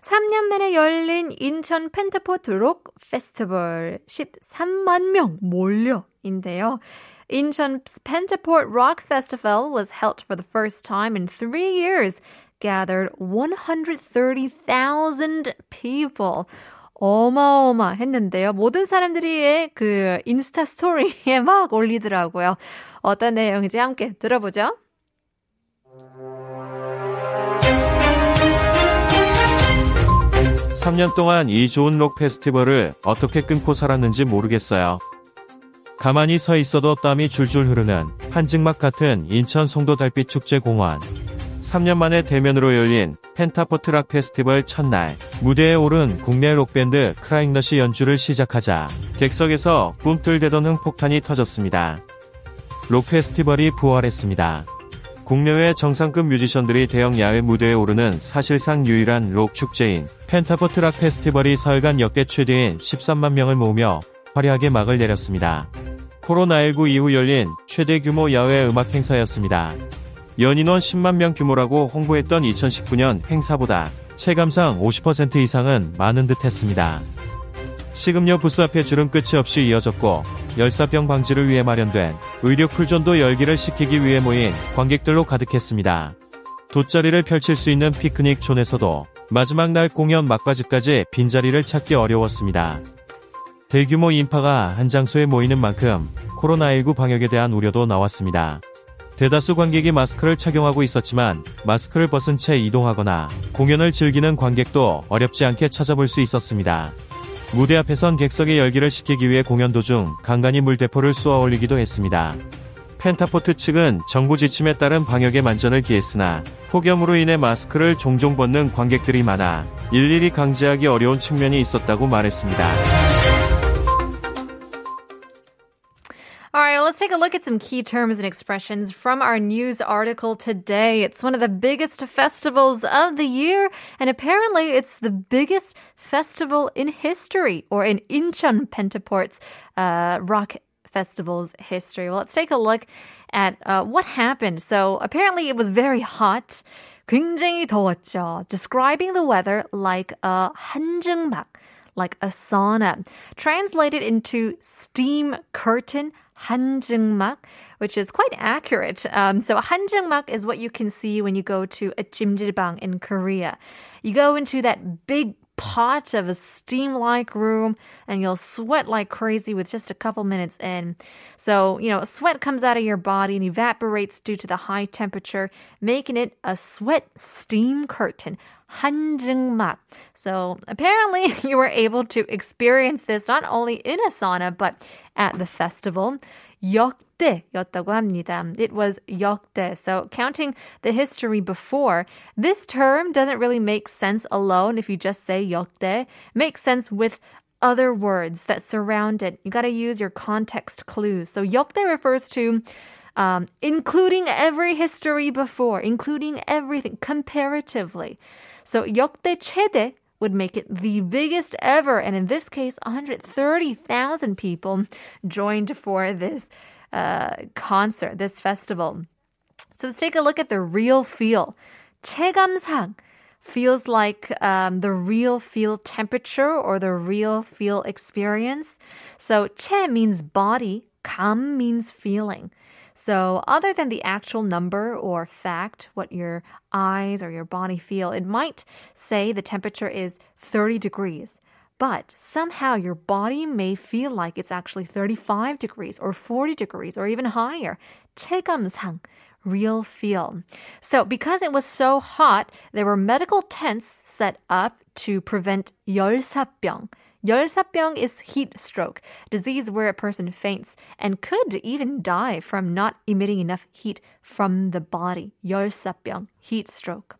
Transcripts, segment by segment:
3년 만에 열린 인천 펜타포트 록 페스티벌 13만 명 몰려인데요. Incheon Pentaport Rock Festival was held for the first time in three years, gathered 130,000 people. 어마어마했는데요. 모든 사람들이 그 인스타 스토리에 막 올리더라고요. 어떤 내용인지 함께 들어보죠. 삼년 동안 이 좋은 록 페스티벌을 어떻게 끊고 살았는지 모르겠어요. 가만히 서 있어도 땀이 줄줄 흐르는 한증막 같은 인천 송도 달빛 축제 공원. 3년 만에 대면으로 열린 펜타포트 락 페스티벌 첫날 무대에 오른 국내 록밴드 크라잉넛이 연주를 시작하자 객석에서 꿈틀대던 흥폭탄이 터졌습니다. 록 페스티벌이 부활했습니다. 국내외 정상급 뮤지션들이 대형 야외 무대에 오르는 사실상 유일한 록 축제인 펜타포트 락 페스티벌이 사흘간 역대 최대인 13만 명을 모으며 화려하게 막을 내렸습니다. 코로나19 이후 열린 최대 규모 야외 음악 행사였습니다. 연인원 10만 명 규모라고 홍보했던 2019년 행사보다 체감상 50% 이상은 많은 듯 했습니다. 식음료 부스 앞에 줄은 끝이 없이 이어졌고 열사병 방지를 위해 마련된 의료 쿨존도 열기를 식히기 위해 모인 관객들로 가득했습니다. 돗자리를 펼칠 수 있는 피크닉 존에서도 마지막 날 공연 막바지까지 빈자리를 찾기 어려웠습니다. 대규모 인파가 한 장소에 모이는 만큼 코로나19 방역에 대한 우려도 나왔습니다. 대다수 관객이 마스크를 착용하고 있었지만 마스크를 벗은 채 이동하거나 공연을 즐기는 관객도 어렵지 않게 찾아볼 수 있었습니다. 무대 앞에선 객석의 열기를 식히기 위해 공연 도중 간간히 물대포를 쏘아 올리기도 했습니다. 펜타포트 측은 정부 지침에 따른 방역에 만전을 기했으나 폭염으로 인해 마스크를 종종 벗는 관객들이 많아 일일이 강제하기 어려운 측면이 있었다고 말했습니다. let's take a look at some key terms and expressions from our news article today. It's one of the biggest festivals of the year, and apparently it's the biggest festival in history, or in Incheon Pentaport's uh, rock festival's history. Well, let's take a look at uh, what happened. So apparently it was very hot. 굉장히 더웠죠. Describing the weather like a 한증막, like a sauna. Translated into steam curtain, 한증막, which is quite accurate. Um, so 한증막 is what you can see when you go to a 찜질방 in Korea. You go into that big pot of a steam-like room and you'll sweat like crazy with just a couple minutes in. So, you know, sweat comes out of your body and evaporates due to the high temperature, making it a sweat steam curtain. 한증막. So apparently you were able to experience this not only in a sauna but at the festival. 역대였다고 합니다. It was 역대. So counting the history before, this term doesn't really make sense alone if you just say 역대. Makes sense with other words that surround it. You got to use your context clues. So 역대 refers to um, including every history before, including everything comparatively. So 역대 최대 would make it the biggest ever. And in this case, 130,000 people joined for this uh, concert, this festival. So let's take a look at the real feel. 체감상 feels like um, the real feel temperature or the real feel experience. So 체 means body, 감 means feeling. So, other than the actual number or fact, what your eyes or your body feel, it might say the temperature is 30 degrees. But somehow your body may feel like it's actually 35 degrees or 40 degrees or even higher. 체감상, real feel. So, because it was so hot, there were medical tents set up to prevent 열사병. 열사병 is heat stroke, disease where a person faints and could even die from not emitting enough heat from the body. 열사병, heat stroke.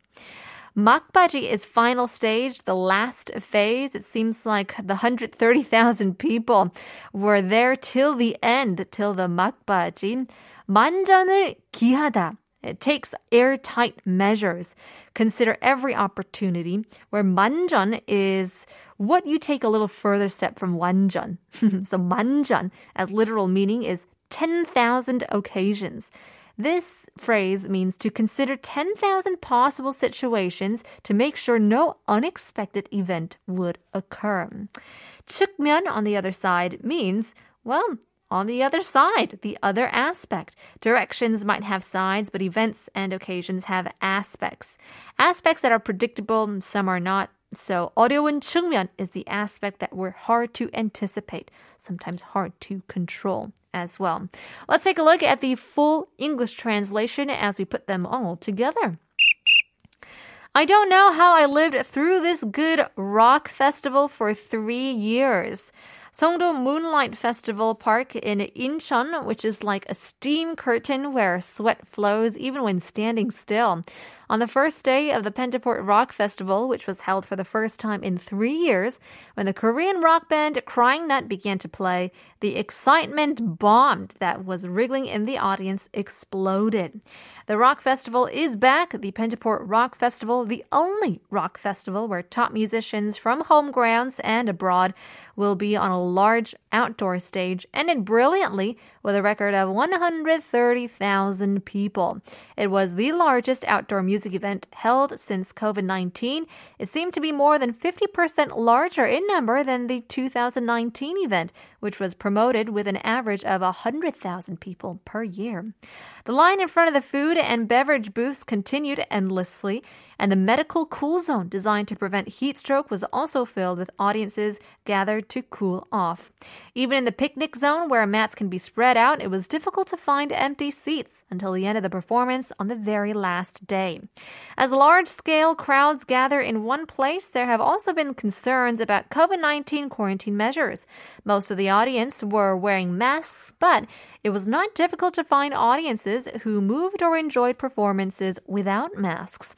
막바지 is final stage, the last phase. It seems like the 130,000 people were there till the end, till the 막바지. 만전을 기하다. It takes airtight measures. Consider every opportunity where 만전 is what you take a little further step from 완전. so 만전 as literal meaning is 10,000 occasions. This phrase means to consider 10,000 possible situations to make sure no unexpected event would occur. 측면 on the other side means, well, on the other side, the other aspect. Directions might have sides, but events and occasions have aspects. Aspects that are predictable, some are not. So 어려운 측면 is the aspect that were hard to anticipate, sometimes hard to control as well. Let's take a look at the full English translation as we put them all together. I don't know how I lived through this good rock festival for three years. Songdo Moonlight Festival Park in Incheon, which is like a steam curtain where sweat flows even when standing still. On the first day of the Pentaport Rock Festival, which was held for the first time in three years, when the Korean rock band Crying Nut began to play, the excitement bombed that was wriggling in the audience exploded. The rock festival is back, the Pentaport Rock Festival, the only rock festival where top musicians from home grounds and abroad will be on a large outdoor stage, ended brilliantly with a record of 130,000 people. It was the largest outdoor music event held since COVID 19. It seemed to be more than 50% larger in number than the 2019 event, which was promoted with an average of 100,000 people per year. The line in front of the food and beverage booths continued endlessly, and the medical cool zone designed to prevent heat stroke was also filled with audiences gathered to cool off. Even in the picnic zone where mats can be spread out, it was difficult to find empty seats until the end of the performance on the very last day. As large scale crowds gather in one place, there have also been concerns about COVID 19 quarantine measures. Most of the audience were wearing masks, but it was not difficult to find audiences who moved or enjoyed performances without masks.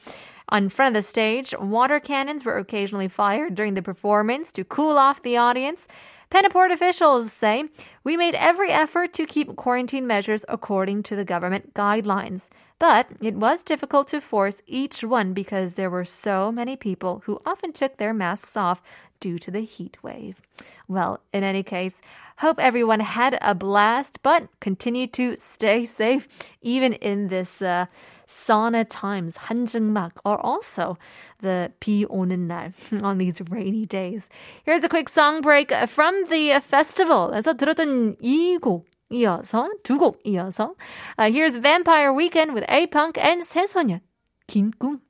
On front of the stage, water cannons were occasionally fired during the performance to cool off the audience. Pentaport officials say, We made every effort to keep quarantine measures according to the government guidelines. But it was difficult to force each one because there were so many people who often took their masks off due to the heat wave. Well, in any case, hope everyone had a blast, but continue to stay safe even in this. Uh, sauna times, 한증막, are also the 비 오는 날 on these rainy days. Here's a quick song break from the festival에서 들었던 이곡 이어서 두곡 이어서 uh, here's Vampire Weekend with A-Punk and 새소년 긴 꿈.